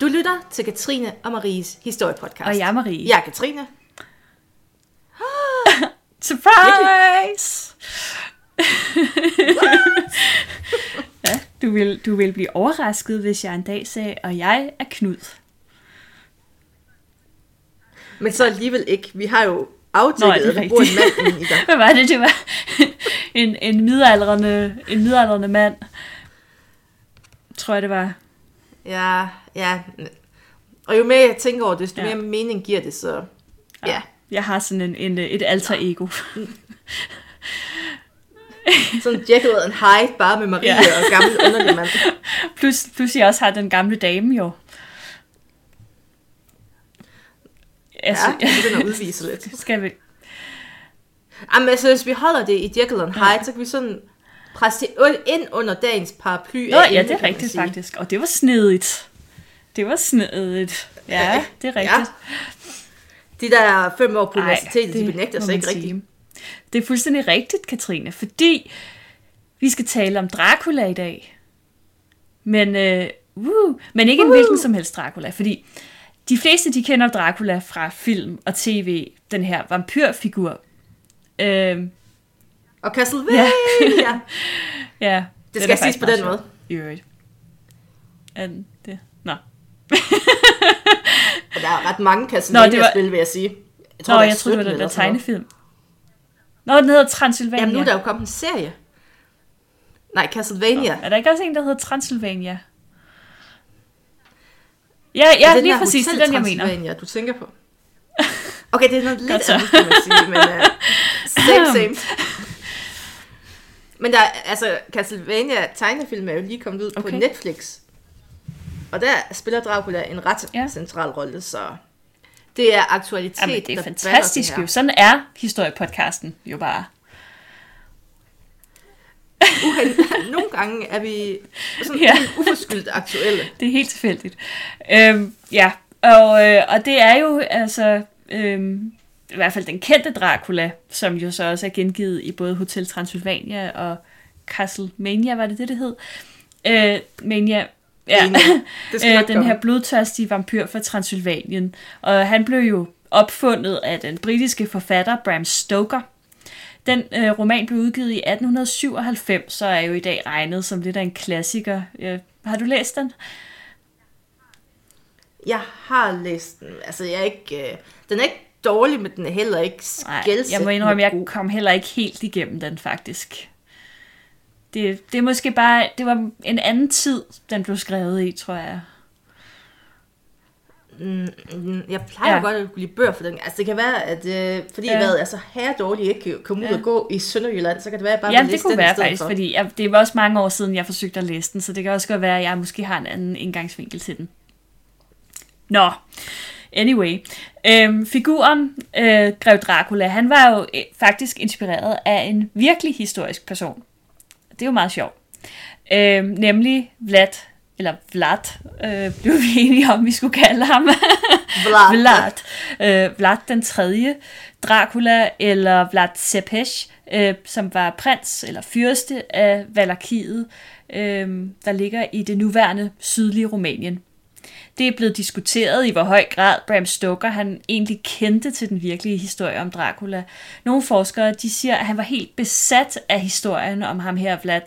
Du lytter til Katrine og Maries historiepodcast. Og jeg er Marie. Jeg er Katrine. Surprise! ja, du vil, du vil blive overrasket, hvis jeg en dag sagde, og jeg er Knud. Men så alligevel ikke. Vi har jo aftalt, at der bor en mand i dig. Hvad var det? Det var en, en, midaldrende, en midaldrende mand. Tror jeg, det var. Ja, ja. Og jo mere jeg tænker over det, desto Ja. mere mening giver det, så... Ja. Jeg har sådan en, en, et alter ego. Sådan Jekyll and Hyde, bare med Marie Ja. og gammel underlig mand. Plus, plus jeg også har den gamle dame jo. Altså, Ja, det begynder at udvise lidt. skal vi... Jamen altså, hvis vi holder det i Jekyll and Hyde, så kan vi sådan presse det ind under dagens paraply. Nå, af ja, det er rigtigt faktisk. Og det var snedigt. Det var snedigt. Ja, det er rigtigt. De der fem år på Ej, universitetet, de det benægter må sig ikke rigtigt. sige. Det er fuldstændig rigtigt, Katrine, fordi vi skal tale om Dracula i dag. Men, øh, uh, men ikke en hvilken som helst Dracula, fordi de fleste de kender Dracula fra film og tv, den her vampyrfigur. Øh, Og Castlevania! Ja. ja, Det den skal siges på den sjov. måde. I øvrigt. Er den det? Nå. Der er ret mange Nå, det Castlevania-spil, var- vil jeg sige. Jeg Nå, der er jeg troede, det 17 var den der tegnefilm. Nå, den hedder Transylvania. Jamen nu er der jo kommet en serie. Nej, Castlevania. Er der ikke også en, der hedder Transylvania? Ja, ja, Er det lige præcis, det er den, jeg mener. Du tænker på? Okay, det er noget lidt andet, kan man sige, men uh, same, same. Men der, er- altså, Castlevania tegnefilm er jo lige kommet ud okay. på. Netflix. Og der spiller Dracula en ret ja. Central rolle, så det er aktualitet, Jamen, det er fantastisk batter jo. Sådan er historiepodcasten jo bare. det. Uhen, nogle gange er vi sådan Ja. uforskyldt aktuelle. Det er helt tilfældigt. Øhm, ja, og, øh, og det er jo altså øhm, i hvert fald den kendte Dracula, som jo så også er gengivet i både Hotel Transylvania og Castlemania, var det det, det hed? Øh, Mania, ja. Mania. Det skal øh, den her blodtørstige vampyr fra Transylvanien. Og han blev jo opfundet af den britiske forfatter Bram Stoker. Den øh, roman blev udgivet i 1897, så er jo i dag regnet som lidt af en klassiker. Øh, har du læst den? Jeg har læst den. Altså, jeg er ikke... Øh, den er ikke dårlig, men den er heller ikke skældsættende jeg må indrømme, jeg kom heller ikke helt igennem den faktisk. Det, det er måske bare, det var en anden tid, den blev skrevet i, tror jeg. Mm, Jeg plejer Ja. godt at kunne lide bøger for den. Altså, det kan være, at øh, fordi Ja. hvad, altså, her dårligt ikke kan komme ud Ja. og gå i Sønderjylland, så kan det være, at jeg bare Ja, vil det læse kunne den være faktisk, for. fordi jeg, det var også mange år siden, jeg forsøgte at læse den, så det kan også godt være, at jeg måske har en anden indgangsvinkel til den. Nå, anyway. Øhm, figuren øh, Grev Dracula, han var jo øh, faktisk inspireret af en virkelig historisk person. Det er jo meget sjovt. Øhm, nemlig Vlad, eller Vlad, øh, blev vi enige om, vi skulle kalde ham. Vlad. Vlad. Øh, Vlad den tredje, Dracula eller Vlad Tepes, øh, som var prins eller fyrste af Valakiet, øh, der ligger i det nuværende sydlige Rumænien. Det er blevet diskuteret i hvor høj grad Bram Stoker han egentlig kendte til den virkelige historie om Dracula. Nogle forskere de siger, at han var helt besat af historien om ham her Vlad,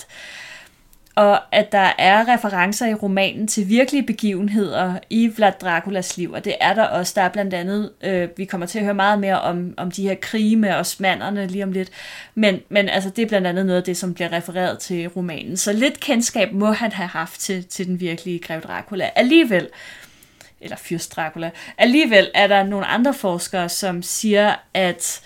og at der er referencer i romanen til virkelige begivenheder i Vlad Draculas liv, og det er der også. Der er blandt andet, øh, vi kommer til at høre meget mere om, om de her krige med osmanderne lige om lidt, men, men altså, det er blandt andet noget af det, som bliver refereret til i romanen. Så lidt kendskab må han have haft til, til den virkelige Grev Dracula. Alligevel, eller Fyrst Dracula, alligevel er der nogle andre forskere, som siger, at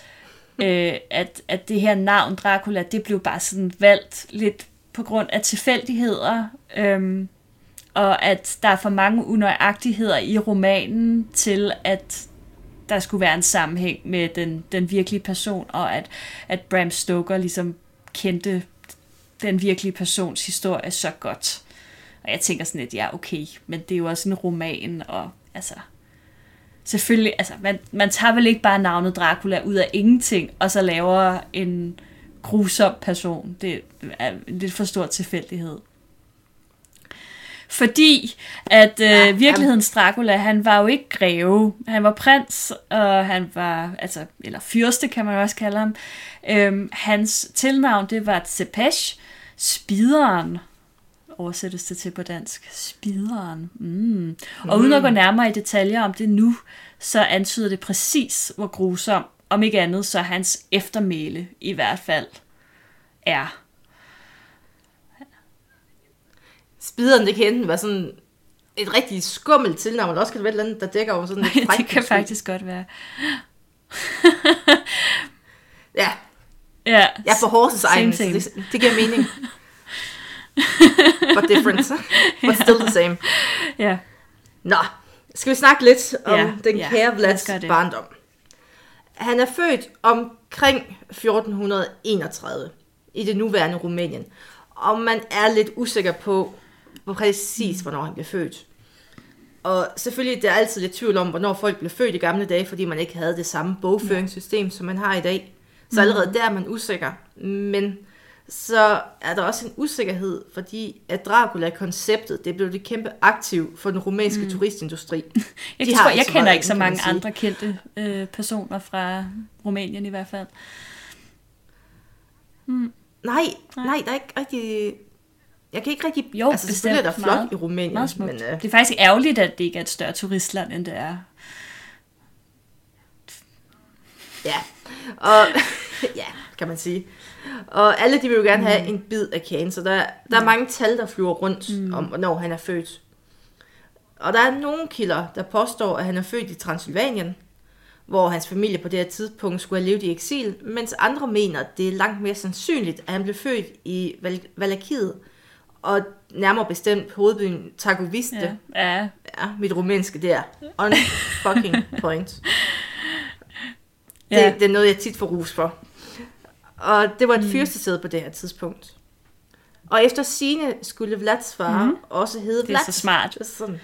øh, at, at det her navn Dracula, det blev bare sådan valgt lidt på grund af tilfældigheder, øhm, og at der er for mange unøjagtigheder i romanen til, at der skulle være en sammenhæng med den, den virkelige person, og at, at Bram Stoker ligesom kendte den virkelige persons historie så godt. Og jeg tænker sådan lidt, ja okay, men det er jo også en roman, og altså, selvfølgelig, altså, man, man tager vel ikke bare navnet Dracula ud af ingenting, og så laver en grusom person. Det er lidt for stor tilfældighed. Fordi at øh, Ja, virkelighedens Dracula, han var jo ikke greve. Han var prins, og han var, altså, eller fyrste kan man også kalde ham. Øhm, hans tilnavn, det var Tsepesh, spideren oversættes det til på dansk. Spideren. Mm. Og uden at gå nærmere i detaljer om det nu, så antyder det præcis, hvor grusom, om ikke andet, så hans eftermæle i hvert fald er. Spideren, det kan være sådan et rigtig skummelt tilnavn, eller også kan det være et eller andet, der dækker over sådan lidt det kan faktisk godt være. Ja, Ja, jeg er på horses egen, det, det giver mening. But different, but still the same. ja. Nå, skal vi snakke lidt om Ja, den ja, kære Vlads barndom. Han er født omkring 1431 i det nuværende Rumænien. Og man er lidt usikker på, præcis, hvornår han blev født. Og selvfølgelig, der er altid lidt tvivl om, hvornår folk blev født i gamle dage, fordi man ikke havde det samme bogføringssystem, som man har i dag. Så allerede der er man usikker. Men så er der også en usikkerhed, fordi at Dracula-konceptet, det blev det kæmpe aktiv for den rumænske mm. turistindustri. Jeg, De tror, har jeg ikke så kender meget ikke så mange andre kendte øh, personer fra Rumænien i hvert fald. Nej, nej, der er ikke rigtig... Jeg kan ikke rigtig... Jo, altså, selvfølgelig er der flot Meget- i Rumænien, Meget smukt. men... Øh, Det er faktisk ærgerligt, at det ikke er et større turistland, end det er. ja, og... ja, kan man sige. Og alle de vil jo gerne have Mm. en bid af kagen, så der, der er mange tal, der flyver rundt mm. om, hvornår han er født. Og der er nogle kilder, der påstår, at han er født i Transylvanien, hvor hans familie på det her tidspunkt skulle have levet i eksil, mens andre mener, at det er langt mere sandsynligt, at han blev født i Val- Valakiet, og nærmere bestemt hovedbyen Targoviste. Ja, ja. Ja, mit rumænske der. On fucking point. Det, Ja. det er noget, jeg tit får rus for. Og det var et mm. fyrstesæde på det her tidspunkt. Og efter sine skulle Vlads far mm. også hedde Det er Vlad. så smart. Det sådan.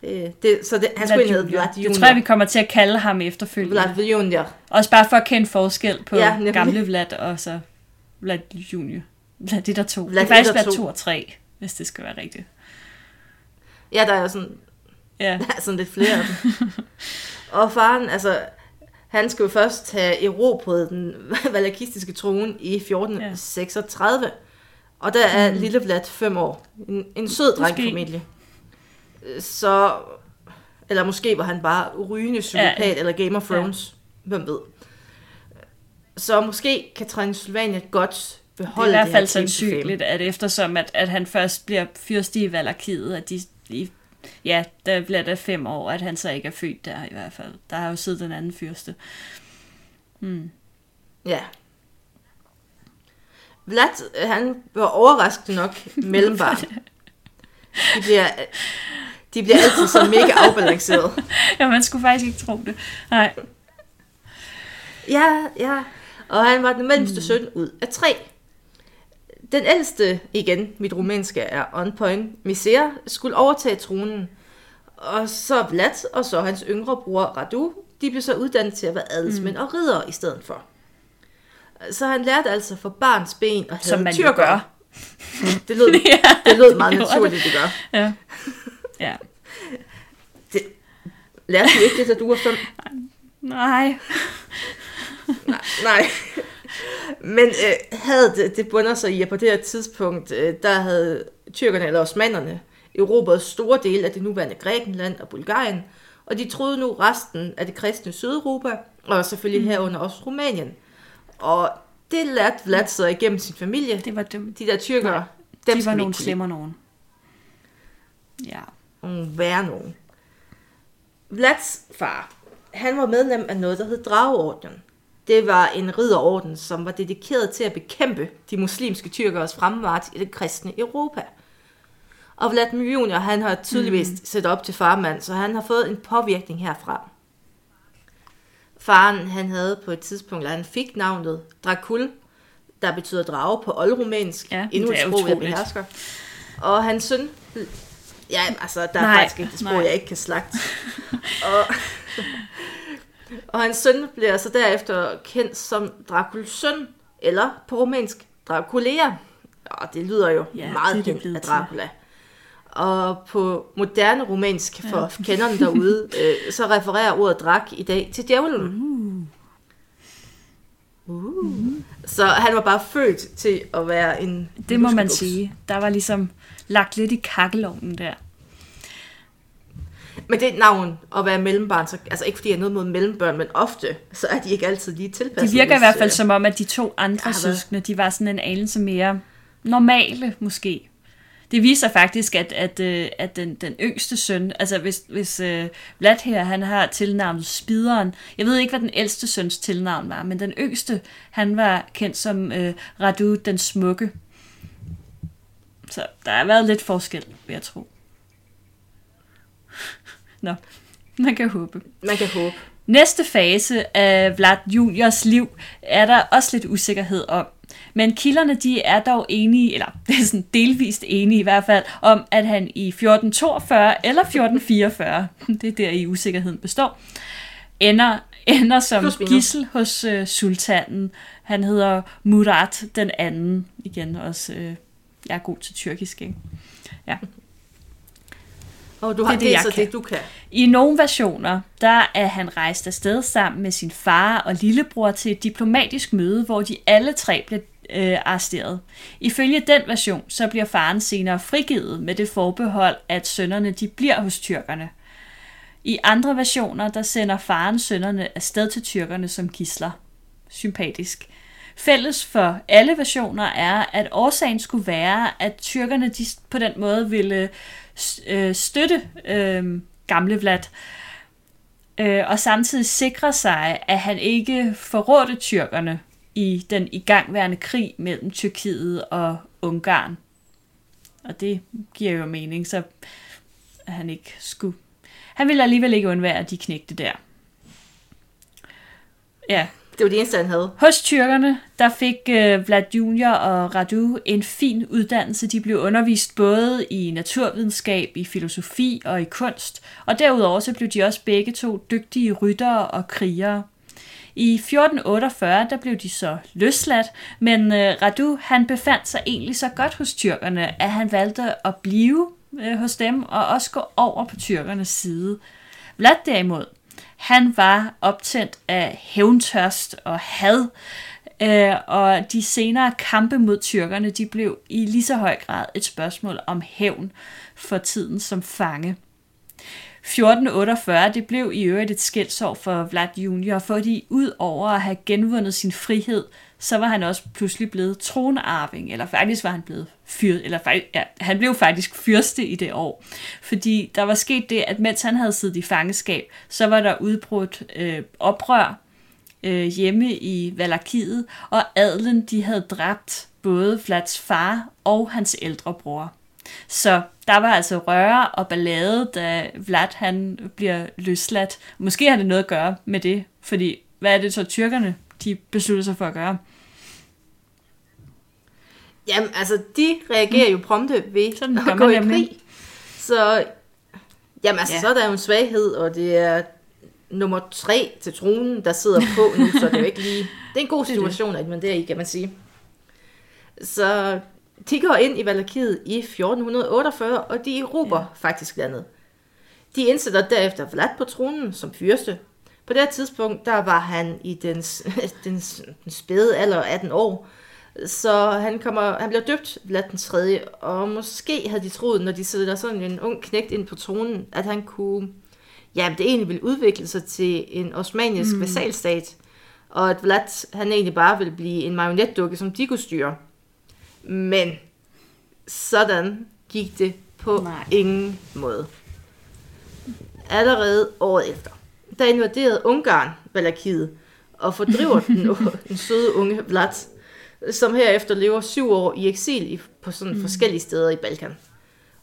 Det, det, så det, han skulle Vlad hedde. Vlad Junior. Det tror jeg, vi kommer til at kalde ham efterfølgende. Vlad Junior. Også bare for at kende forskel på Ja, nemlig. gamle Vlad og så Vlad Junior. Vlad det er der to. Vlad det er faktisk Vlad to. 2 og 3, hvis det skal være rigtigt. Ja, der er sådan, Ja, der er sådan lidt flere af dem. Og faren, altså, han skulle jo først have erobret den valakistiske trone i 1436. Ja. Og der er mm. lille Vlad fem år. En, en sød Måske. drengfamilie. Så, eller måske var han bare rygende psykopat, ja. Ja. eller Game of Thrones. Ja. Hvem ved. Så måske kan Transylvanien godt det er beholde i hvert fald sandsynligt, at eftersom at, at han først bliver fyrste i Valakiet, at de, de ja, der bliver der fem år, at han så ikke er født der i hvert fald. Der har jo siddet den anden fyrste. Ja. Vlad, han var overraskende nok mellembarn. De bliver, de bliver altid så mega afbalanceret. ja, man skulle faktisk ikke tro det. Nej. Ja, ja. Og han var den mellemste søn ud af tre. Den ældste, igen, mit rumænske er on point, Misera, skulle overtage tronen. Og så Vlad, og så hans yngre bror Radu, de blev så uddannet til at være adelsmænd og ridere i stedet for. Så han lærte altså for barns ben at have Som man tyrker. gør. Det lød, Ja, det lød meget det naturligt, det gør. Ja. ja. Det, lærte du ikke det, da du var fem? Nej. Nej. nej. Men øh, havde det, det bunder sig i, at på det her tidspunkt, øh, der havde tyrkerne eller osmanderne erobret store dele af det nuværende Grækenland og Bulgarien, og de troede nu resten af det kristne Sydeuropa, og selvfølgelig mm. herunder også Rumænien. Og det lærte Vlad sig igennem sin familie. Det var dem. De der tyrkere, Nej, dem de var nogle slemmer nogen. Ja. nogle værre nogen. Vlads far, han var medlem af noget, der hed Drageordenen. Det var en ridderorden, som var dedikeret til at bekæmpe de muslimske tyrkeres fremmarch i det kristne Europa. Og Vladimir Junior, han har tydeligvis mm. set op til farmand, så han har fået en påvirkning herfra. Faren, han havde på et tidspunkt, eller han fik navnet Dracul, der betyder drage på oldrumænsk. Ja, endnu et sprog, jeg behersker. Og hans søn, ja, altså, der er Nej, faktisk ikke et sprog, nej. jeg ikke kan slagte. og, og hans søn bliver så derefter kendt som Draculs søn, eller på rumænsk Draculea. Og det lyder jo Ja, meget det det af til. Dracula. Og på moderne romansk for ja. kenderne derude, øh, så refererer ordet drak i dag til djævlen. Uh. Uh. Så han var bare født til at være en Det må man sige. Der var ligesom lagt lidt i kakkelovnen der. Men det er et navn at være mellembarn, så, altså ikke fordi jeg har noget mod mellembørn, men ofte, så er de ikke altid lige tilpasset. virker i hvert fald øh, som om, at de to andre været- søskende, de var sådan en anelse mere normale, måske. Det viser faktisk, at, at, øh, at den, den yngste søn, altså hvis, hvis uh, Vlad her, han har tilnavnet Spideren. Jeg ved ikke, hvad den ældste søns tilnavn var, men den yngste, han var kendt som uh, Radu den Smukke. Så der har været lidt forskel, vil jeg tro. Nå, man kan håbe. Man kan håbe. Næste fase af Vlad Juniors liv er der også lidt usikkerhed om. Men kilderne de er dog enige, eller det er sådan delvist enige i hvert fald, om at han i 1442 eller 1444, det er der i usikkerheden består, ender, ender som gissel hos øh, sultanen. Han hedder Murat den anden. Igen også, øh, jeg er god til tyrkisk, ikke? Og du har Det det, det, så kan. det, du kan. I nogle versioner, der er han rejst afsted sammen med sin far og lillebror til et diplomatisk møde, hvor de alle tre blev øh, arresteret. Ifølge den version, så bliver faren senere frigivet med det forbehold, at sønnerne de bliver hos tyrkerne. I andre versioner, der sender faren sønnerne afsted til tyrkerne som gisler. Sympatisk. Fælles for alle versioner er, at årsagen skulle være, at tyrkerne de på den måde ville øh, støtte øh, gamle Vlad, øh, og samtidig sikre sig, at han ikke forrådte tyrkerne i den igangværende krig mellem Tyrkiet og Ungarn. Og det giver jo mening, så han ikke skulle... Han ville alligevel ikke undvære, de knægte der. Ja, det var det eneste, han havde. hos tyrkerne, der fik øh, Vlad Junior og Radu en fin uddannelse. De blev undervist både i naturvidenskab, i filosofi og i kunst, og derudover så blev de også begge to dygtige ryttere og krigere. I 1448 der blev de så løsladt, men øh, Radu han befandt sig egentlig så godt hos tyrkerne, at han valgte at blive øh, hos dem og også gå over på tyrkernes side. Vlad derimod, han var optændt af hævntørst og had, øh, og de senere kampe mod tyrkerne, de blev i lige så høj grad et spørgsmål om hævn for tiden som fange. 1448, det blev i øvrigt et skældsår for Vlad Junior, fordi ud over at have genvundet sin frihed, så var han også pludselig blevet tronarving, eller faktisk var han blevet fyr, eller faktisk, ja, han blev faktisk fyrste i det år. Fordi der var sket det, at mens han havde siddet i fangeskab, så var der udbrudt øh, oprør øh, hjemme i Valakiet, og adlen de havde dræbt både Flats far og hans ældre bror. Så der var altså røre og ballade, da Vlad han bliver løsladt. Måske har det noget at gøre med det, fordi hvad er det så tyrkerne, de beslutter sig for at gøre? Jamen, altså, de reagerer jo prompte ved Sådan at gå i nemlig. krig. Så, jamen, altså, Ja. ja. så er der jo en svaghed, og det er nummer tre til tronen, der sidder på nu, så det er jo ikke lige... Det er en god situation, at man der i, kan man sige. Så de går ind i Valakiet i 1448, og de erobrer ja. faktisk landet. De indsætter derefter Vlad på tronen som fyrste. På det tidspunkt, der var han i den, den, den spæde alder af 18 år, så han, kommer, han bliver døbt Vlad den 3. Og måske havde de troet, når de sætter sådan en ung knægt ind på tronen, at han kunne, ja, det egentlig ville udvikle sig til en osmanisk mm. vasalstat, og at Vlad, han egentlig bare ville blive en marionetdukke, som de kunne styre. Men sådan gik det på. Nej. ingen måde. Allerede året efter, der invaderede Ungarn Valakiet og fordriver den, den søde unge Vlad, som herefter lever syv år i eksil i, på sådan mm. forskellige steder i Balkan.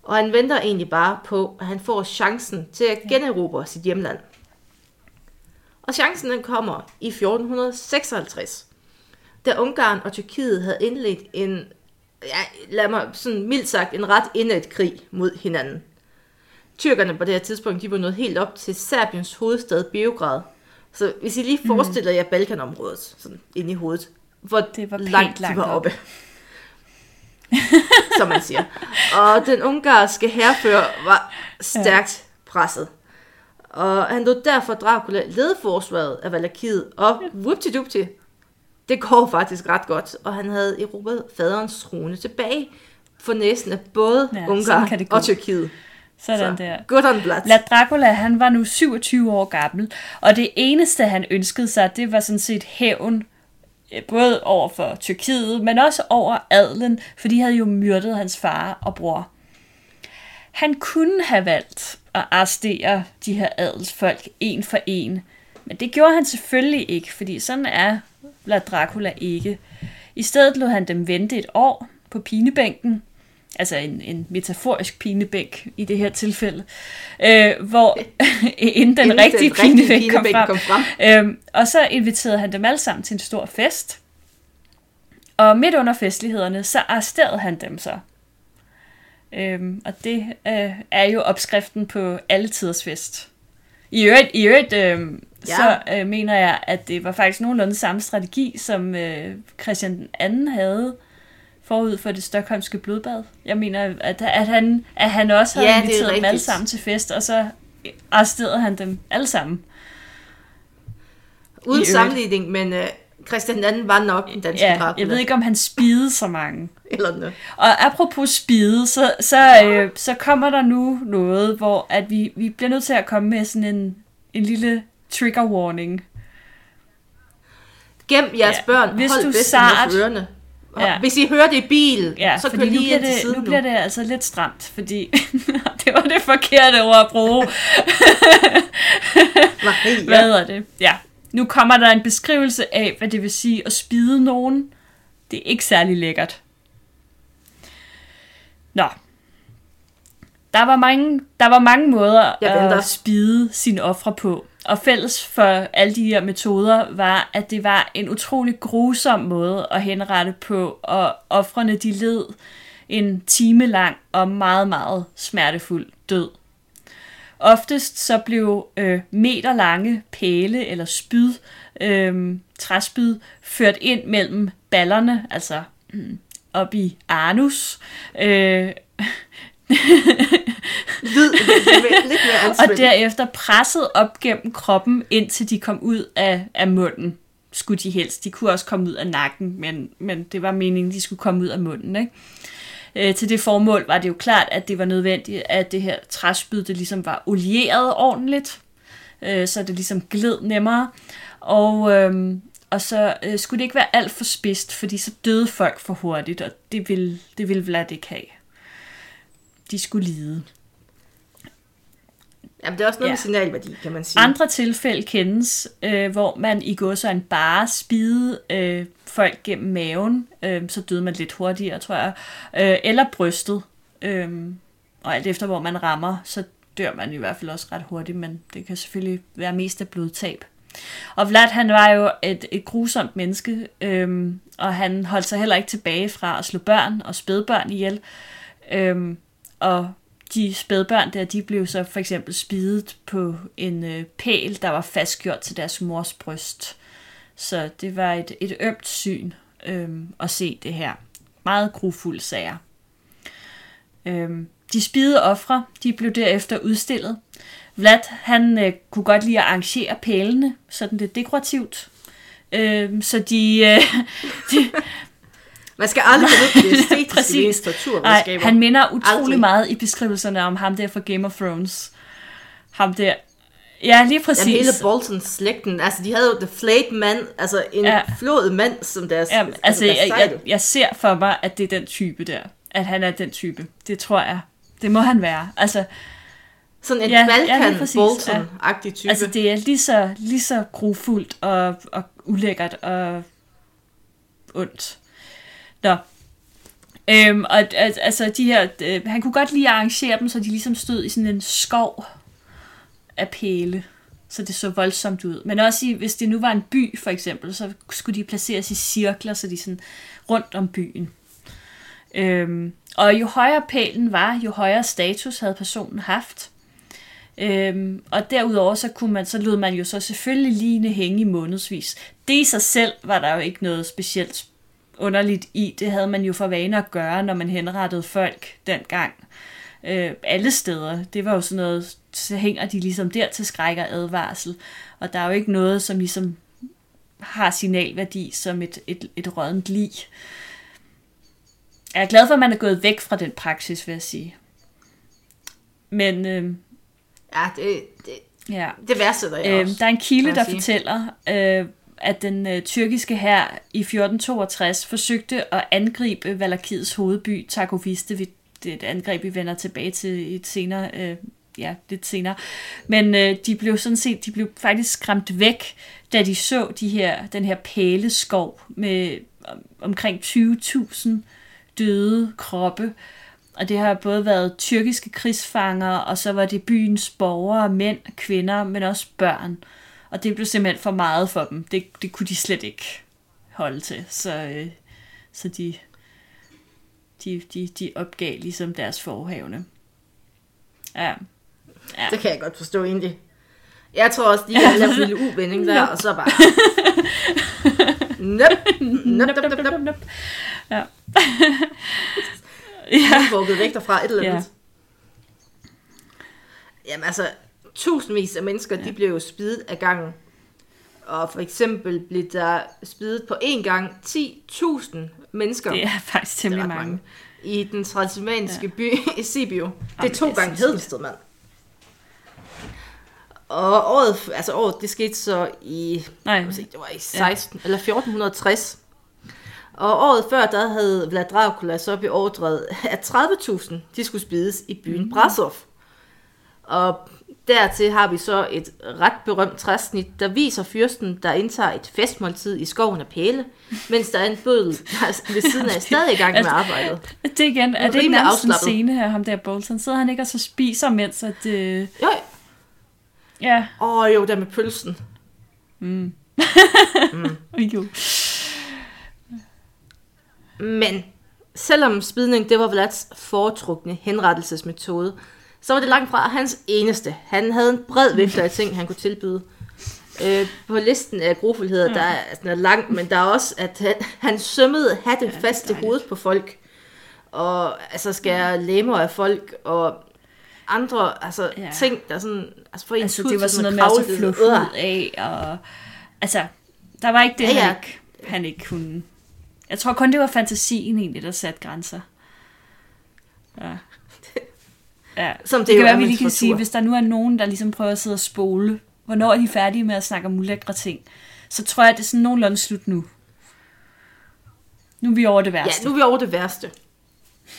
Og han venter egentlig bare på, at han får chancen til at generobre sit hjemland. Og chancen den kommer i 1456, da Ungarn og Tyrkiet havde indledt en, ja, lad mig sådan mildt sagt, en ret indet krig mod hinanden. Tyrkerne på det her tidspunkt, de var nået helt op til Serbiens hovedstad Beograd. Så hvis I lige forestiller jer Balkanområdet, sådan inde i hovedet, hvor Det var pænt langt de langt var oppe. som man siger. Og den ungarske herfører var stærkt presset. Og han lod derfor Dracula lede forsvaret af Valakiet, og whoopty det går faktisk ret godt, og han havde erobret faderens trone tilbage for næsten af både Ja, ja, Ungarn og Tyrkiet. Sådan der. Good on blood. Vlad Dracula, han var nu 27 år gammel, og det eneste, han ønskede sig, det var sådan set hævn, øh, både over for Tyrkiet, men også over adlen, for de havde jo myrdet hans far og bror. Han kunne have valgt at arrestere de her adelsfolk en for en, men det gjorde han selvfølgelig ikke, fordi sådan er Vlad Dracula ikke. I stedet lod han dem vente et år på pinebænken, altså en, en metaforisk pinebænk i det her tilfælde, øh, hvor inden den Inden rigtige den rigtige pinebænk kom pinebænk frem. kom frem. Øhm, og så inviterede han dem alle sammen til en stor fest. Og midt under festlighederne, så arresterede han dem så. Øhm, og det øh, er jo opskriften på alle tiders fest. I øvrigt, i øvrigt øh, Ja. så øh, mener jeg, at det var faktisk nogenlunde samme strategi, som øh, Christian II havde forud for det stokholmske blodbad. Jeg mener, at, at, han, at han også havde Ja, er inviteret dem alle sammen til fest, og så arresterede han dem alle sammen. Uden sammenligning, men uh, Christian II var nok den danske Ja, Dracula. jeg ved ikke, om han spidede så mange. Eller noget. Og apropos spide, så, så, øh, så kommer der nu noget, hvor at vi, vi bliver nødt til at komme med sådan en, en lille trigger warning. Gem jeres Ja, børn, hvis hold du sart-. Ja. Hvis I hører det i bil, Ja, så kør nu lige bliver, ind til det, siden nu bliver det altså lidt stramt, fordi det var det forkerte ord at bruge. Nej, Hvad hedder det? Ja. Nu kommer der en beskrivelse af, hvad det vil sige at spide nogen. Det er ikke særlig lækkert. Nå. Der var mange, der var mange måder at spide sine ofre på. Og fælles for alle de her metoder var, at det var en utrolig grusom måde at henrette på, og ofrene de led en time lang og meget, meget smertefuld død. Oftest så blev øh, meter lange pæle eller spyd, øh, træspyd, ført ind mellem ballerne, altså mm, op i anus, øh, Lyd, lidt mere og derefter presset op gennem kroppen, indtil de kom ud af, af munden. Skulle de helst. De kunne også komme ud af nakken, men, men det var meningen, de skulle komme ud af munden. Ikke? Øh, til det formål var det jo klart, at det var nødvendigt, at det her træspyd det ligesom var olieret ordentligt, øh, så det ligesom gled nemmere. Og, øh, og så øh, skulle det ikke være alt for spidst, fordi så døde folk for hurtigt, og det ville, det ville Vlad ikke have. De skulle lide. Jamen, det er også noget Ja. med signalværdi, kan man sige. Andre tilfælde kendes, øh, hvor man i går så en bare spide øh, folk gennem maven, øh, så døde man lidt hurtigere, tror jeg, øh, eller brystet. Øh, og alt efter, hvor man rammer, så dør man i hvert fald også ret hurtigt, men det kan selvfølgelig være mest af blodtab. Og Vlad, han var jo et, et grusomt menneske, øhm, og han holdt sig heller ikke tilbage fra at slå børn og spædbørn ihjel. Øhm, og de spædbørn der, de blev så for eksempel spidet på en øh, pæl, der var fastgjort til deres mors bryst. Så det var et, et ømt syn øh, at se det her. Meget grufulde sager. Øh, de spidede ofre, de blev derefter udstillet. Vlad, han øh, kunne godt lide at arrangere pælene, sådan lidt dekorativt. Øh, så de, øh, de, man skal aldrig benytte det æstetiske Præcis. ved Nej, torturredskaber. han minder utrolig Aldrig. meget i beskrivelserne om ham der fra Game of Thrones. Ham der. Ja, lige præcis. Jamen, hele Bolton-slægten, altså de havde jo The Flayed Man, altså en Ja. flået mand som deres, Ja, altså, deres jeg, jeg, jeg ser for mig, at det er den type der. At han er den type. Det tror jeg. Det må han være. Altså, Sådan en Ja, ja, ja, type. altså det er lige så, lige så grufuldt og, og ulækkert og ondt. Nå. Øhm, og altså de her, øh, han kunne godt lige arrangere dem, så de ligesom stod i sådan en skov af pæle, så det så voldsomt ud. Men også i, hvis det nu var en by for eksempel, så skulle de placeres i cirkler, så de sådan rundt om byen. Øhm, og jo højere pælen var, jo højere status havde personen haft. Øhm, og derudover så kunne man, så lod man jo så selvfølgelig line hænge i månedsvis. Det i sig selv var der jo ikke noget specielt underligt i. Det havde man jo for vane at gøre, når man henrettede folk dengang. Øh, alle steder. Det var jo sådan noget, så hænger de ligesom der til skræk og advarsel. Og der er jo ikke noget, som ligesom har signalværdi som et, et, et rådent lig. Jeg er glad for, at man er gået væk fra den praksis, vil jeg sige. Men øh, Ja, det, det, ja. det værste jeg Øh, også. der er en kilde, der sige. fortæller, øh, at den øh, tyrkiske hær i 1462 forsøgte at angribe Valakiets hovedby, Takoviste. Det er et angreb, vi vender tilbage til et senere, øh, ja, lidt senere. Men øh, de blev sådan set, de blev faktisk skræmt væk, da de så de her, den her pæleskov med om, omkring 20.000 døde kroppe. Og det har både været tyrkiske krigsfanger, og så var det byens borgere, mænd, kvinder, men også børn. Og det blev simpelthen for meget for dem. Det, det kunne de slet ikke holde til. Så, øh, så de, de, de, de opgav ligesom deres forhavne. Ja. ja. Det kan jeg godt forstå egentlig. Jeg tror også, de kan lave en lille uvending der, og så bare... Nøp, nøp, nøp, nøp, nøp, nøp. Ja. Ja. Vugget væk derfra, et eller Ja. andet. Jamen altså, tusindvis af mennesker, ja. de blev jo spidet af gangen. Og for eksempel blev der spidet på én gang 10.000 mennesker. Det er faktisk er temmelig mange. mange. I den transylvanske ja. by i Sibiu. Det er Jamen, to det er gange. Hedensted, mand. Og året, altså året, det skete så i, Nej, se, det var i 16, ja. eller 1460. Og året før, der havde Vlad Dracula så beordret, at 30.000, de skulle spides i byen mm. Brasov. Og dertil har vi så et ret berømt træsnit, der viser fyrsten, der indtager et festmåltid i skoven af pæle, mens der er en bødel, der er ved siden af stadig i gang med Altså, arbejdet. Det igen, er det ikke nærmest en scene her, ham der Bolton? Sidder han ikke og så spiser, mens at... Øh, Jo, ja, åh oh, jo, der med pølsen. jo. Men selvom spidning det var Vlads foretrukne henrettelsesmetode, så var det langt fra hans eneste. Han havde en bred vifte af ting, han kunne tilbyde. Øh, på listen af grufuldheder, der er, den er lang, men der er også, at han, han sømmede hatte Ja, ja, fast til hovedet på folk, og altså skære lemmer af folk, og andre altså, Ja. ja. ting, der sådan, altså for ens Altså, det var sådan noget at med at hud Øh. af, og... Altså, der var ikke det, Ja, han, ja. ikke, han ikke kunne... Jeg tror kun, det var fantasien egentlig, der satte grænser. Ja. Ja. Som Det, det kan være, vi lige kan sige, hvis der nu er nogen, der ligesom prøver at sidde og spole, hvornår er de færdige med at snakke om ulækre ting, så tror jeg, at det er sådan nogenlunde slut nu. Nu er vi over det Ja, værste. nu er vi over det værste.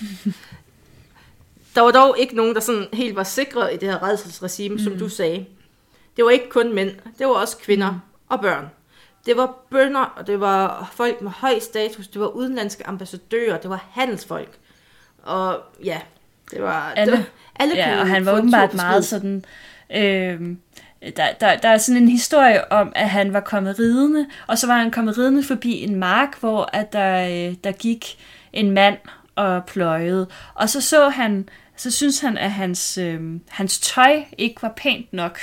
Der var dog ikke nogen, der sådan helt var sikre i det her redselsregime, mm. som du sagde. Det var ikke kun mænd, det var også kvinder mm. og børn. Det var bønder, og det var folk med høj status, det var udenlandske ambassadører, det var handelsfolk. Og ja, det var... Alle. Det var, alle Ja, kunne og han var en åbenbart meget sådan... Øh, der, der, der er sådan en historie om, at han var kommet ridende, og så var han kommet ridende forbi en mark, hvor at der, øh, der gik en mand og pløjede. Og så så han, så synes han, at hans, øh, hans tøj ikke var pænt nok.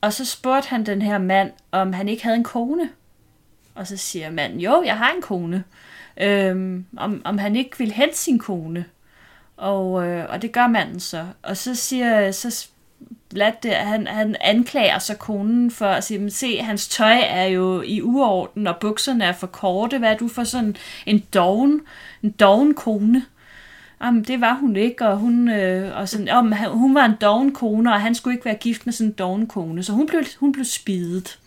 Og så spurgte han den her mand, om han ikke havde en kone. Og så siger manden, jo, jeg har en kone. Øhm, om, om han ikke ville hente sin kone. Og, øh, og det gør manden så. Og så siger så Vlad det, han, han anklager så konen for at sige, "Men se, hans tøj er jo i uorden, og bukserne er for korte. Hvad er du for sådan en doven, en doven kone? Jamen, det var hun ikke, og hun, øh, og sådan, om, hun var en doven kone, og han skulle ikke være gift med sådan en doven kone. Så hun blev, hun blev spidet.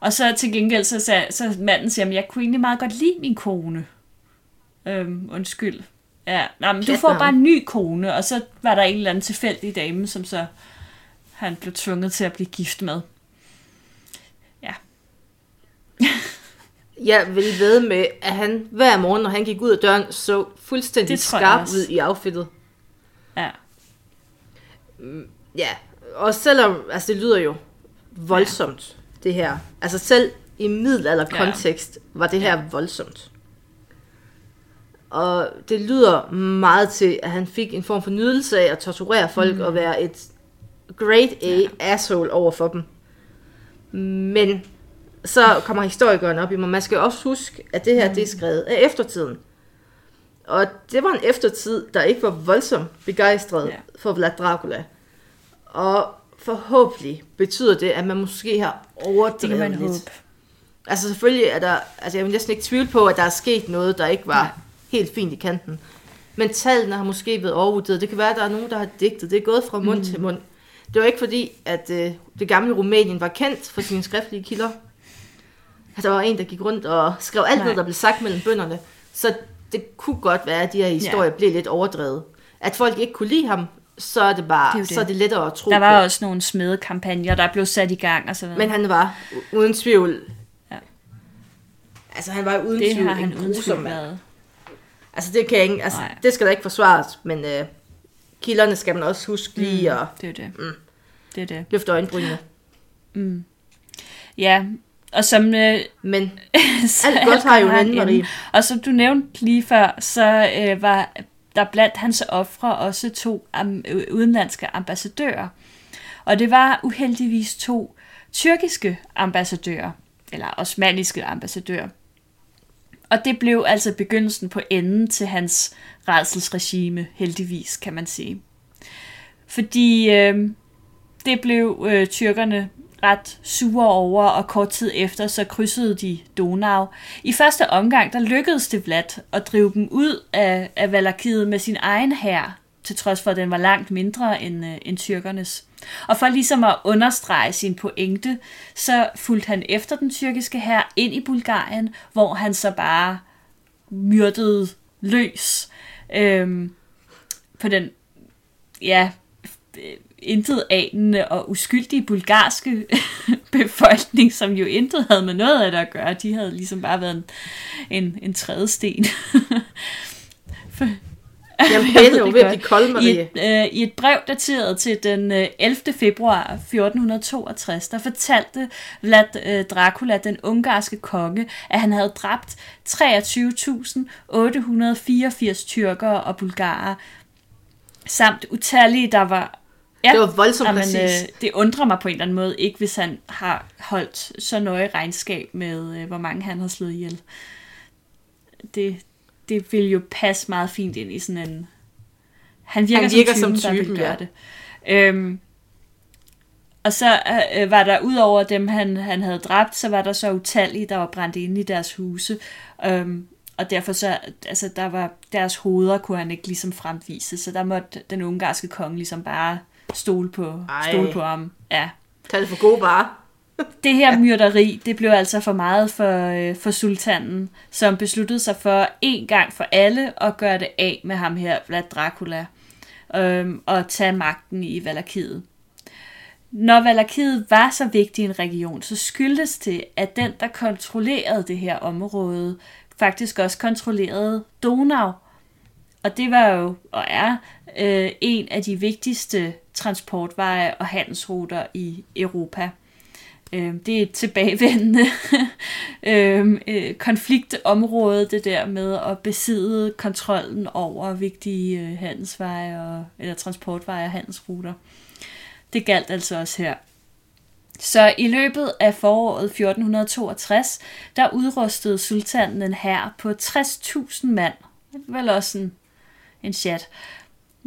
Og så til gengæld, så, så, så manden siger, jeg kunne egentlig meget godt lide min kone. Øhm, undskyld. Ja, Nå, men du får bare en ny kone, og så var der en eller anden tilfældig dame, som så han blev tvunget til at blive gift med. Ja, Jeg vil ved med, at han hver morgen, når han gik ud af døren, så fuldstændig skarp ud i outfittet. ja. Ja, og selvom, altså det lyder jo voldsomt, det her. Altså selv i middelalderkontekst var det her voldsomt. Og det lyder meget til, at han fik en form for nydelse af at torturere folk mm. og være et great A asshole over for dem. Men så kommer historikeren op i mig. Man skal også huske, at det her det er skrevet af eftertiden. Og det var en eftertid, der ikke var voldsomt begejstret Ja. ja. for Vlad Dracula. Og forhåbentlig betyder det, at man måske har Det kan overdrevet man lidt. håbe. Altså selvfølgelig er der, altså jeg vil næsten ikke tvivle på, at der er sket noget, der ikke var Nej. Helt fint i kanten. Men tallene har måske været overvurderet. Det kan være, at der er nogen, der har digtet. Det er gået fra mund mm. til mund. Det var ikke fordi, at øh, det gamle Rumænien var kendt for sine skriftlige kilder. At der var en, der gik rundt og skrev alt ned, der blev sagt mellem bønderne. Så det kunne godt være, at de her historier ja. blev lidt overdrevet. At folk ikke kunne lide ham, så er det bare, Det er det så er det lettere at tro Der var på. også nogle smedekampagner, der blev sat i gang og så videre. Men han var uden tvivl... Ja. Altså han var uden det tvivl har han en grusom mand. Altså det kan jeg ikke, altså Nej. det skal da ikke forsvares, men øh, kilderne skal man også huske lige mm. at Det er det. Det er det. løfte øjenbrynene. Ja, og som... Øh, Men så alt godt har jo en Marie. Og som du nævnte lige før, så øh, var der blandt hans ofre også to am- udenlandske ambassadører. Og det var uheldigvis to tyrkiske ambassadører, eller osmaniske ambassadører. Og det blev altså begyndelsen på enden til hans redselsregime, heldigvis, kan man sige. Fordi øh, det blev øh, tyrkerne ret sure over, og kort tid efter så krydsede de Donau. I første omgang, der lykkedes det Vlad at drive dem ud af, af Valakiet med sin egen hær, til trods for, at den var langt mindre end, øh, end tyrkernes. Og for ligesom at understrege sin pointe, så fulgte han efter den tyrkiske hær ind i Bulgarien, hvor han så bare myrdede løs øhm, på den ja, intet anende og uskyldige bulgarske befolkning, som jo intet havde med noget af det at gøre. De havde ligesom bare været en, en, en trædesten. Jamen Jeg ved det ved at godt. blive kold, I et, øh, I et brev dateret til den øh, 11. februar 1462, der fortalte Vlad øh, Dracula, den ungarske konge, at han havde dræbt 23.884 tyrkere og bulgarer, samt utallige, der var... Ja, Det var voldsomt jamen, præcis. øh, det undrer mig på en eller anden måde ikke, hvis han har holdt så nøje regnskab med, øh, hvor mange han har slået ihjel. Det, det vil jo passe meget fint ind i sådan en... Han virker, Han virker som typen, som der typen, vil gøre ja. det. Øhm, og så øh, var der ud over dem, han, han havde dræbt, så var der så utallige, der var brændt inde i deres huse. Øhm, og derfor så, altså der var deres hoveder kunne han ikke ligesom fremvise, så der måtte den ungarske konge ligesom bare stole på, Ej. stole på ham. Ja. Tag det for gode varer. Det her myrderi, det blev altså for meget for, øh, for sultanen, som besluttede sig for en gang for alle at gøre det af med ham her, Vlad Dracula, øhm, og tage magten i Valakiet. Når Valakiet var så vigtig en region, så skyldtes det, at den, der kontrollerede det her område, faktisk også kontrollerede Donau. Og det var jo og er øh, en af de vigtigste transportveje og handelsruter i Europa. Øh, det er et tilbagevendende øh, øh, konfliktområde, det der med at besidde kontrollen over vigtige øh, handelsveje og, eller transportveje og handelsruter. Det galt altså også her. Så i løbet af foråret 1462, der udrustede sultanen en hær på 60.000 mand. Vel også en, en chat.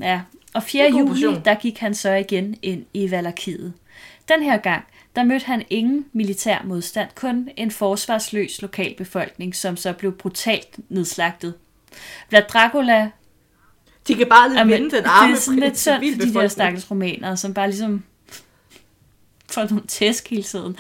Ja, og 4. En god juli, portion. der gik han så igen ind i Valakiet. Den her gang, der mødte han ingen militær modstand, kun en forsvarsløs lokalbefolkning, som så blev brutalt nedslagtet. Vlad Dracula De kan bare Jamen, vinde den arme det er sådan lidt synd for de der stakkels romaner, som bare ligesom får nogle tæsk hele tiden.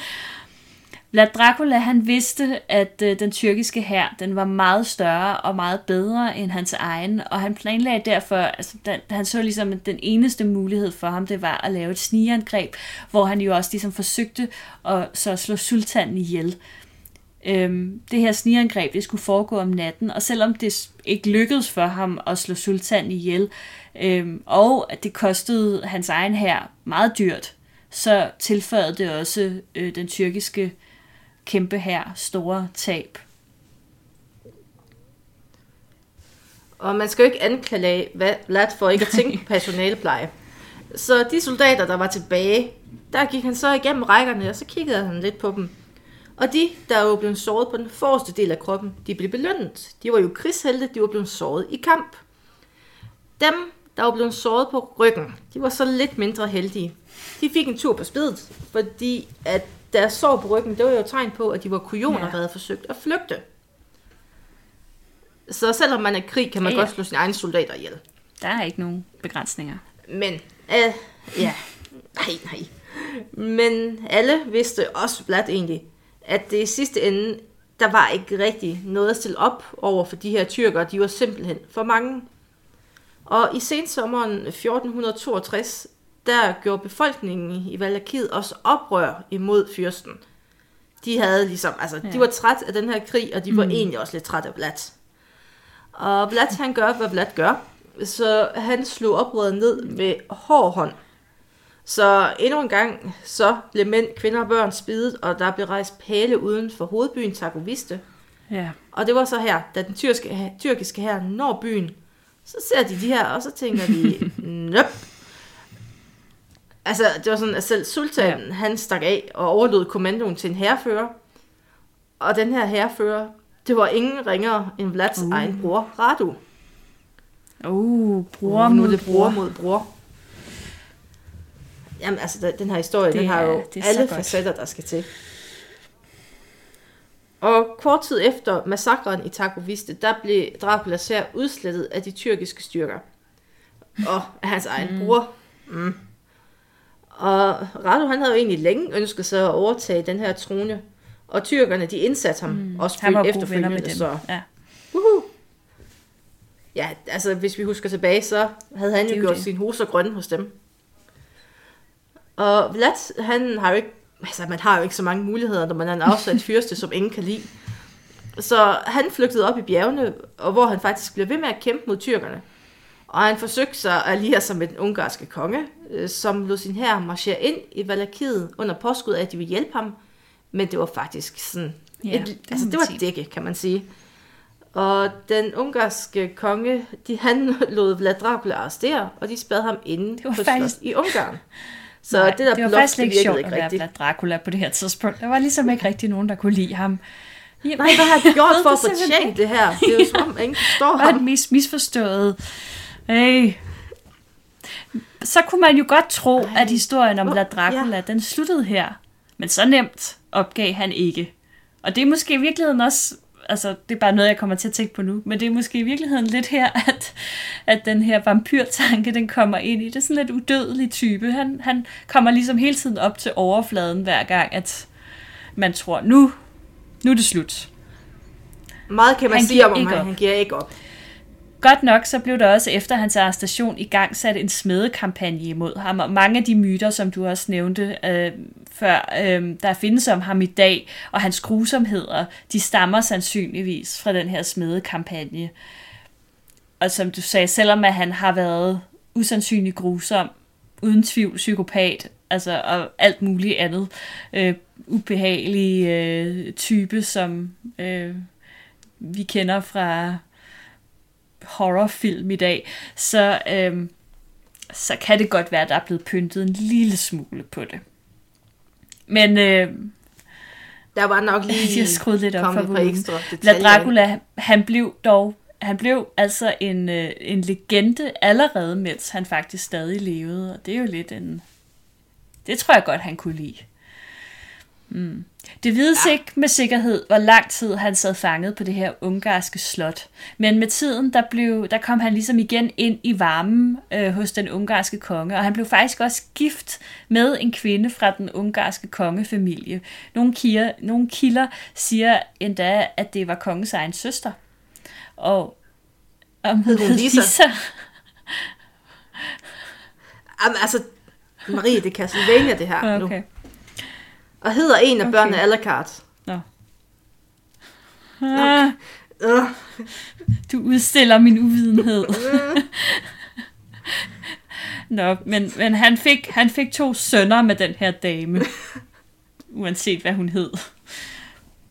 Vlad Dracula, han vidste, at øh, den tyrkiske hær, den var meget større og meget bedre end hans egen, og han planlagde derfor, altså den, han så ligesom, at den eneste mulighed for ham, det var at lave et snigeangreb, hvor han jo også ligesom forsøgte at så slå sultanen ihjel. Øhm, det her snigeangreb, det skulle foregå om natten, og selvom det ikke lykkedes for ham at slå sultanen ihjel, øhm, og at det kostede hans egen hær meget dyrt, så tilføjede det også øh, den tyrkiske kæmpe hær store tab. Og man skal jo ikke anklage Vlad for ikke at tænke på personalepleje. Så de soldater, der var tilbage, der gik han så igennem rækkerne, og så kiggede han lidt på dem. Og de, der jo blev såret på den forreste del af kroppen, de blev belønnet. De var jo krigshelte, de var blevet såret i kamp. Dem, der var blevet såret på ryggen, de var så lidt mindre heldige. De fik en tur på spidet, fordi at deres sår på ryggen, det var jo tegn på, at de var kujoner, Ja. der havde forsøgt at flygte. Så selvom man er i krig, kan man Ja, ja, godt slå sine egne soldater ihjel. Der er ikke nogen begrænsninger. Men, øh, ja, nej, nej. Men alle vidste også blat egentlig, at det i sidste ende, der var ikke rigtig noget at stille op over for de her tyrkere. De var simpelthen for mange. Og i sensommeren 1462, der gjorde befolkningen i Valakiet også oprør imod fyrsten. De havde ligesom, altså, ja. De var træt af den her krig, og de var mm. egentlig også lidt træt af Blat. Og Blat, han gør, hvad Blat gør. Så han slog oprøret ned med hård hånd. Så endnu en gang, så blev mænd, kvinder og børn spidet, og der blev rejst pæle uden for hovedbyen Targoviste. Ja. Og det var så her, da den tyrkiske, tyrkiske her når byen, så ser de de her, og så tænker de, nøp. Altså, det var sådan, at selv sultanen, ja. han stak af og overlod kommandoen til en herrefører. Og den her herrefører, det var ingen ringere end Vlads uh. Uh. egen bror, Radu. Uh, bror nu er det bror bror. mod bror. Jamen, altså, den- her historie, Det den har jo er alle facetter, der skal til. Og kort tid efter massakren i Targoviste, der blev Draculas her udslettet af de tyrkiske styrker. Og hans egen mm. bror. Mm. Og Radu, han havde jo egentlig længe ønsket sig at overtage den her trone. Og tyrkerne, de indsatte ham mm. også Han var venner med dem. Så, Ja. Uhu. Ja, altså hvis vi husker tilbage, så havde han jo jo gjort det. sine hoser grønne hos dem. Og Vlad, han har jo ikke, altså man har jo ikke så mange muligheder, når man er en afsat fyrste, som ingen kan lide. Så han flygtede op i bjergene, og hvor han faktisk blev ved med at kæmpe mod tyrkerne. Og han forsøgte sig at alliere sig med den ungarske konge, øh, som lod sin her marchere ind i Valakiet under påskud af, at de ville hjælpe ham. Men det var faktisk sådan, Ja, det et, må altså det var sige. dække, kan man sige. Og den ungarske konge, de, han lod Vlad Dracula arrestere, og de spad ham inde Det var på faktisk- i Ungarn. Så Nej, det der det var bluff, faktisk det ikke sjovt ikke at være. Vlad Dracula på det her tidspunkt. Der var ligesom ikke rigtig nogen, der kunne lide ham. Jamen, Nej, hvad har han gjort for at det fortjene det her? Det er jo som om, ingen forstår ham. den mest misforstået. Hey. Så kunne man jo godt tro, at historien om Hvor- Vlad Dracula, den sluttede her. Men så nemt opgav han ikke. Og det er måske i virkeligheden også, altså det er bare noget, jeg kommer til at tænke på nu, men det er måske i virkeligheden lidt her, at, at den her vampyrtanke, den kommer ind i. Det er sådan lidt udødelig type. Han, han kommer ligesom hele tiden op til overfladen hver gang, at man tror, nu, nu er det slut. Meget kan man Han sige om, op. han giver ikke op. Godt nok, så blev der også efter hans arrestation i gang sat en smedekampagne imod ham, og mange af de myter, som du også nævnte øh, før, øh, der findes om ham i dag, og hans grusomheder, de stammer sandsynligvis fra den her smedekampagne. Og som du sagde, selvom at han har været usandsynlig grusom, uden tvivl psykopat, altså og alt muligt andet, øh, ubehagelig øh, type, som øh, vi kender fra horrorfilm i dag, så, øhm, så kan det godt være, at der er blevet pyntet en lille smule på det. Men øh, Der var nok lige har skruet lidt op for ekstra La. Dracula, han blev dog han blev altså en, øh, en legende allerede, mens han faktisk stadig levede, og det er jo lidt en... Det tror jeg godt, han kunne lide. Mm. Det vides ja. ikke med sikkerhed, hvor lang tid han sad fanget på det her ungarske slot. Men med tiden, der, blev, der kom han ligesom igen ind i varmen øh, hos den ungarske konge, og han blev faktisk også gift med en kvinde fra den ungarske kongefamilie. Nogle, kilder, nogle kilder siger endda, at det var kongens egen søster. Og om Hed hun Lisa? Lisa. Jamen, altså, Marie, det er Castlevania, det her nu. Okay. Og hedder en af Okay. børnene Alucard. Nå. Ah, Øh, du udstiller min uvidenhed. Nå, men, men han, fik, han fik to sønner med den her dame. Uanset hvad hun hed.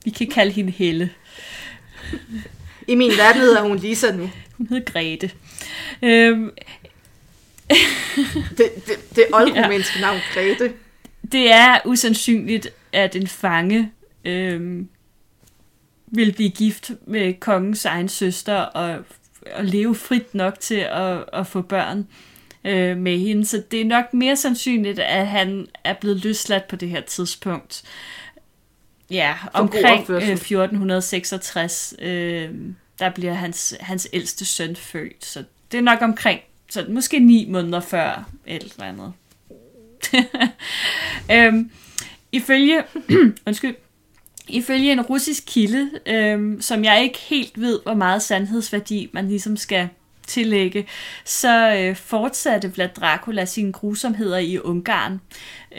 Vi kan kalde hende Helle. I min verden hedder hun Lisa nu. Hun hed Grete. Øhm, Det, det, det oldromanske navn, Grete. Det er usandsynligt, at en fange øh, ville blive gift med kongens egen søster og, og leve frit nok til at, at få børn øh, med hende. Så det er nok mere sandsynligt, at han er blevet løsladt på det her tidspunkt. Ja, omkring opførsel. øh, 1466, øh, der bliver hans, hans ældste søn født. Så det er nok omkring, så måske ni måneder før eller andet. øhm, ifølge, undskyld, ifølge en russisk kilde, øhm, som jeg ikke helt ved, hvor meget sandhedsværdi man ligesom skal tillægge, så øh, fortsatte Vlad Dracula sine grusomheder i Ungarn.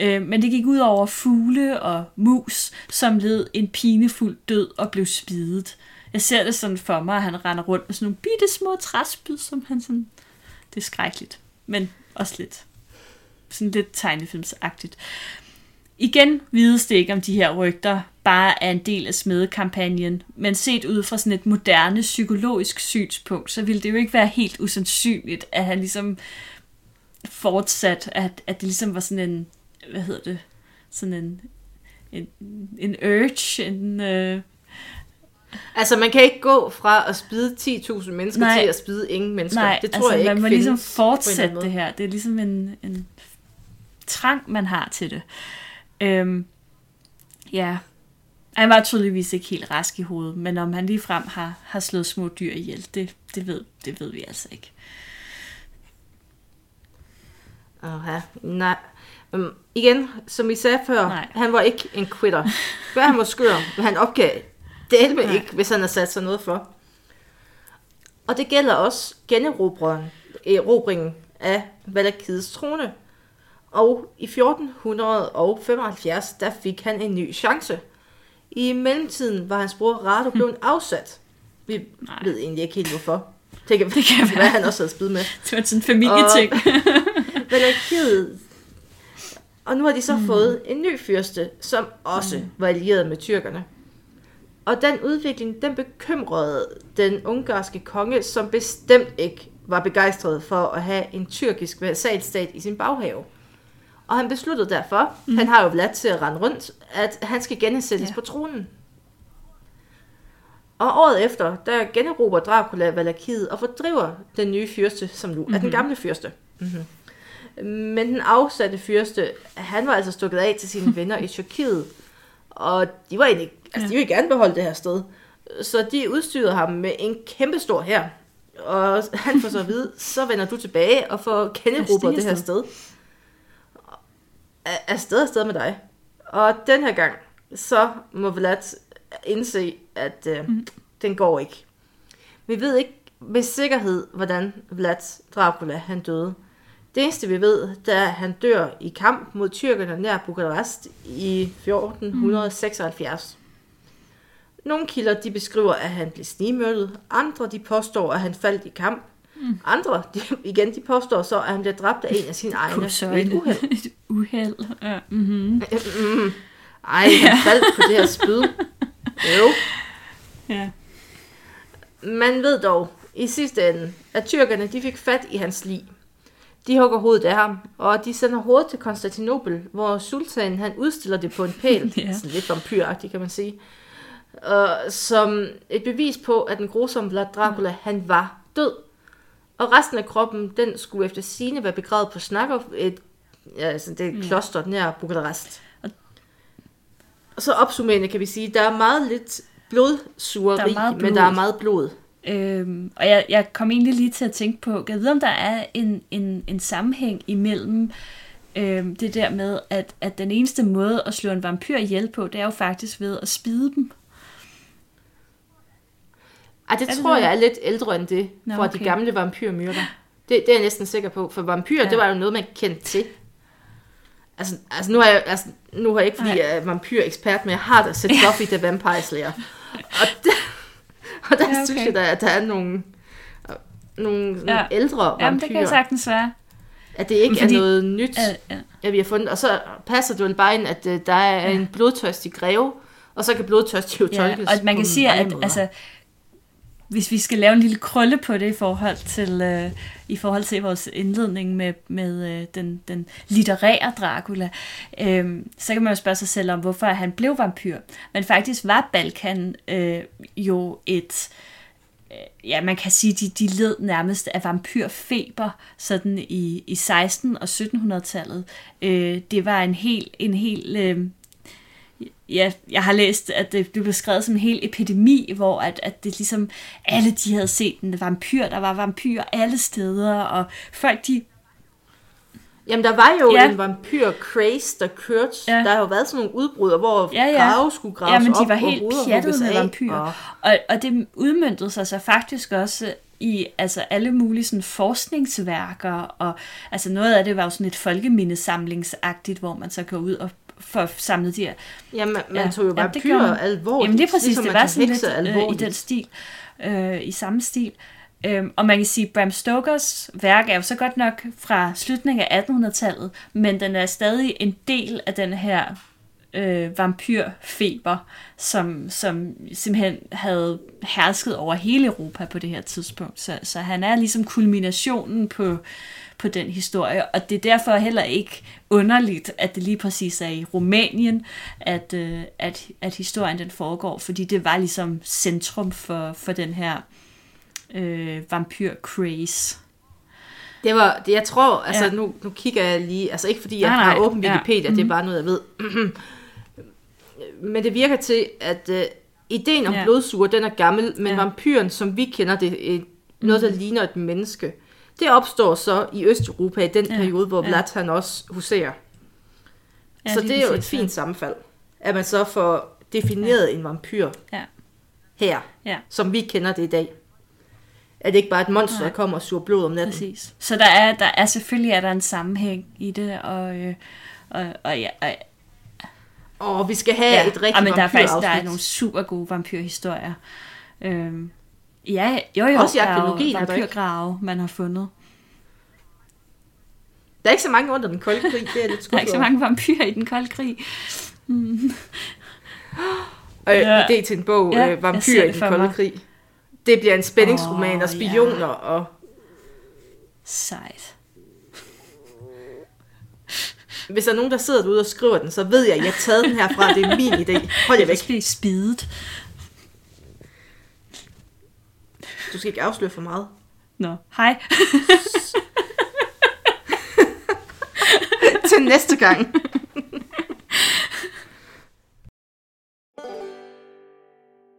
Øh, men det gik ud over fugle og mus, som led en pinefuld død og blev spidet. Jeg ser det sådan for mig, at han render rundt med sådan nogle bitte små træspyd, som han sådan... Det er skrækkeligt, men også lidt sådan lidt tegnefilmsagtigt. Igen vides det ikke, om de her rygter bare er en del af smedekampagnen, men set ud fra sådan et moderne psykologisk synspunkt, så ville det jo ikke være helt usandsynligt, at han ligesom fortsat, at, at det ligesom var sådan en, hvad hedder det, sådan en, en, en urge, en, øh, Altså, man kan ikke gå fra at spide 10.000 mennesker Nej. til at spide ingen mennesker. Nej, det tror altså, jeg ikke man må ligesom fortsætte det her. Det er ligesom en, en trang, man har til det. Øhm, ja, han var tydeligvis ikke helt rask i hovedet, men om han ligefrem har, har slået små dyr ihjel, det, det, ved, det ved vi altså ikke. Aha, nej. Um, igen, som I sagde før, Nej. han var ikke en quitter. Før han var skør, men han opgav det med Nej. ikke, hvis han har sat sig noget for. Og det gælder også generobringen erobringen af Valakides trone. Og i 1475, der fik han en ny chance. I mellemtiden var hans bror Rado blevet afsat. Vi Nej. ved egentlig ikke helt hvorfor. Kan, Det kan være, være. han også havde spillet med. Det var sådan en familieting. Valakiet. Og nu har de så mm. fået en ny fyrste, som også mm. var allieret med tyrkerne. Og den udvikling, den bekymrede den ungarske konge, som bestemt ikke var begejstret for at have en tyrkisk vasalstat i sin baghave. Og han besluttede derfor, mm. han har jo Vlad til at rende rundt, at han skal genindsættes Ja. ja. på tronen. Og året efter, der generober Dracula Valakiet og fordriver den nye fyrste, som nu mm-hmm. er den gamle fyrste. Mm-hmm. Men den afsatte fyrste, han var altså stukket af til sine venner i Tyrkiet. Og de var egentlig, altså de ville gerne beholde det her sted. Så de udstyrede ham med en kæmpe stor her. Og han får så at vide, så vender du tilbage og får generobret det her sted. Er afsted afsted med dig. Og den her gang, så må Vlad indse, at øh, mm. den går ikke. Vi ved ikke med sikkerhed, hvordan Vlad Dracula han døde. Det eneste vi ved, det er, at han dør i kamp mod tyrkerne nær Bukarest i 1476. Nogle kilder de beskriver, at han blev snigmyrdet. Andre de påstår, at han faldt i kamp. Mm. Andre, de, igen, de påstår så, at han blev dræbt af en af sine egne ved et uheld. Et uheld. Ja. Mm-hmm. Mm. Ej, han faldt på det her spyd. Jo. ja. Man ved dog i sidste ende, at tyrkerne de fik fat i hans lig. De hugger hovedet af ham, og de sender hovedet til Konstantinopel, hvor sultanen han udstiller det på en pæl. Ja. Sådan lidt vampyragtigt, kan man sige. Og som et bevis på, at den grusomme Vlad Dracula, han var død. Og resten af kroppen, den skulle efter sine være begravet på Snakov, et, ja, altså det et Ja. kloster nær Bukarest. Og- så opsummerende kan vi sige, der er meget lidt blodsugeri, Der er meget men der er blod. meget blod. Øhm, og jeg, jeg kom egentlig lige til at tænke på, jeg vide, om der er en, en, en sammenhæng imellem øhm, det der med, at, at den eneste måde at slå en vampyr ihjel på, det er jo faktisk ved at spide dem. Ej, det det tror det? jeg er lidt ældre end det, Nå, de okay. gamle vampyrmyrder. Det, det er jeg næsten sikker på, for vampyr, Ja. det var jo noget, man kendte til. Altså, altså nu har jeg, altså, nu har jeg ikke, fordi Nej. jeg er vampyrekspert, men jeg har da set Buffy the Vampire Slayer. Og der, og der Ja, okay. synes jeg da, at der er nogle, nogle, Ja. nogle ældre Jamen, vampyrer. det kan sagtens være. At det ikke Fordi- er noget nyt, Ja, ja. ja, vi har fundet. Og så passer det vel bare ind, at øh, der er Ja. en blodtørstig greve, og så kan blodtørstig jo Ja, tolkes og man kan sige, at altså, hvis vi skal lave en lille krølle på det i forhold til, øh, i forhold til vores indledning med, med øh, den, den litterære Dracula, øh, så kan man jo spørge sig selv om, hvorfor han blev vampyr. Men faktisk var Balkan øh, jo et øh, ja, man kan sige, de, de led nærmest af vampyrfeber sådan i, i 16- og 1700-tallet. Øh, det var en helt en helt øh, ja, jeg har læst, at det blev beskrevet som en hel epidemi, hvor at, at det ligesom, alle de havde set en vampyr, der var vampyr alle steder, og folk de... Jamen, der var jo Ja. en vampyr-craze, der kørte. Ja. Der har jo været sådan nogle udbrud, hvor Ja, ja, grave skulle graves Ja, men de op, var helt hugges med vampyrer. Og, Og, og det udmyndtede sig så faktisk også i altså alle mulige sådan forskningsværker, og altså noget af det var jo sådan et folkemindesamlingsagtigt, hvor man så går ud og får samlet de her jamen, man, Ja. man tog jo vampyrer gjorde man. alvorligt. Jamen det er præcis, ligesom det var sådan lidt øh, i den stil, øh, i samme stil. Øhm, og man kan sige, at Bram Stokers værk er jo så godt nok fra slutningen af 1800-tallet, men den er stadig en del af den her øh, vampyrfeber, som, som simpelthen havde hersket over hele Europa på det her tidspunkt. Så, så han er ligesom kulminationen på, på den historie, og det er derfor heller ikke underligt, at det lige præcis er i Rumænien, at, øh, at, at historien den foregår, fordi det var ligesom centrum for, for den her øh, vampyr-craze. Det var, det, jeg tror, altså Ja. nu, nu kigger jeg lige, altså ikke fordi jeg Nej, nej, har åben. Wikipedia, ja. det er Mhm. bare noget, jeg ved. men det virker til, at uh, ideen om Ja. blodsuger, den er gammel, men Ja. vampyren, som vi kender det, er noget, der ligner et menneske. Det opstår så i Østeuropa i den Ja, ja. periode, hvor ja. Vlad han også huserer. Ja, Ja, så det er jo et ja. fint sammenfald, at man så får defineret ja. en vampyr Ja. her, Ja. som vi kender det i dag. At det ikke bare er et monster, Nej. der kommer og suger blod om natten. Præcis. Så der er, der er selvfølgelig er der en sammenhæng i det, og, øh, og, og ja, og, Og vi skal have ja. ja. et rigtigt ja, men der er faktisk der er nogle super gode vampyrhistorier. Øhm, ja, jo jo, Også i der er jo arkeologien, er der ikke? vampyrgrave, man har fundet. Der er ikke så mange under den kolde krig, det er jeg lidt Der er skuffet ikke så over. mange vampyrer i den kolde krig. Øh, Ja. idé til en bog, Ja, ja, jeg øh, Vampyr ser i det den for kolde mig. krig. Det bliver en spændingsroman Åh, og spioner og... Sejt. Hvis der er nogen, der sidder derude og skriver den, så ved jeg, at jeg har taget den herfra. Det er min idé. Hold jer væk. Det bliver spidet. Du skal ikke afsløre for meget. Nå, hej. Til næste gang.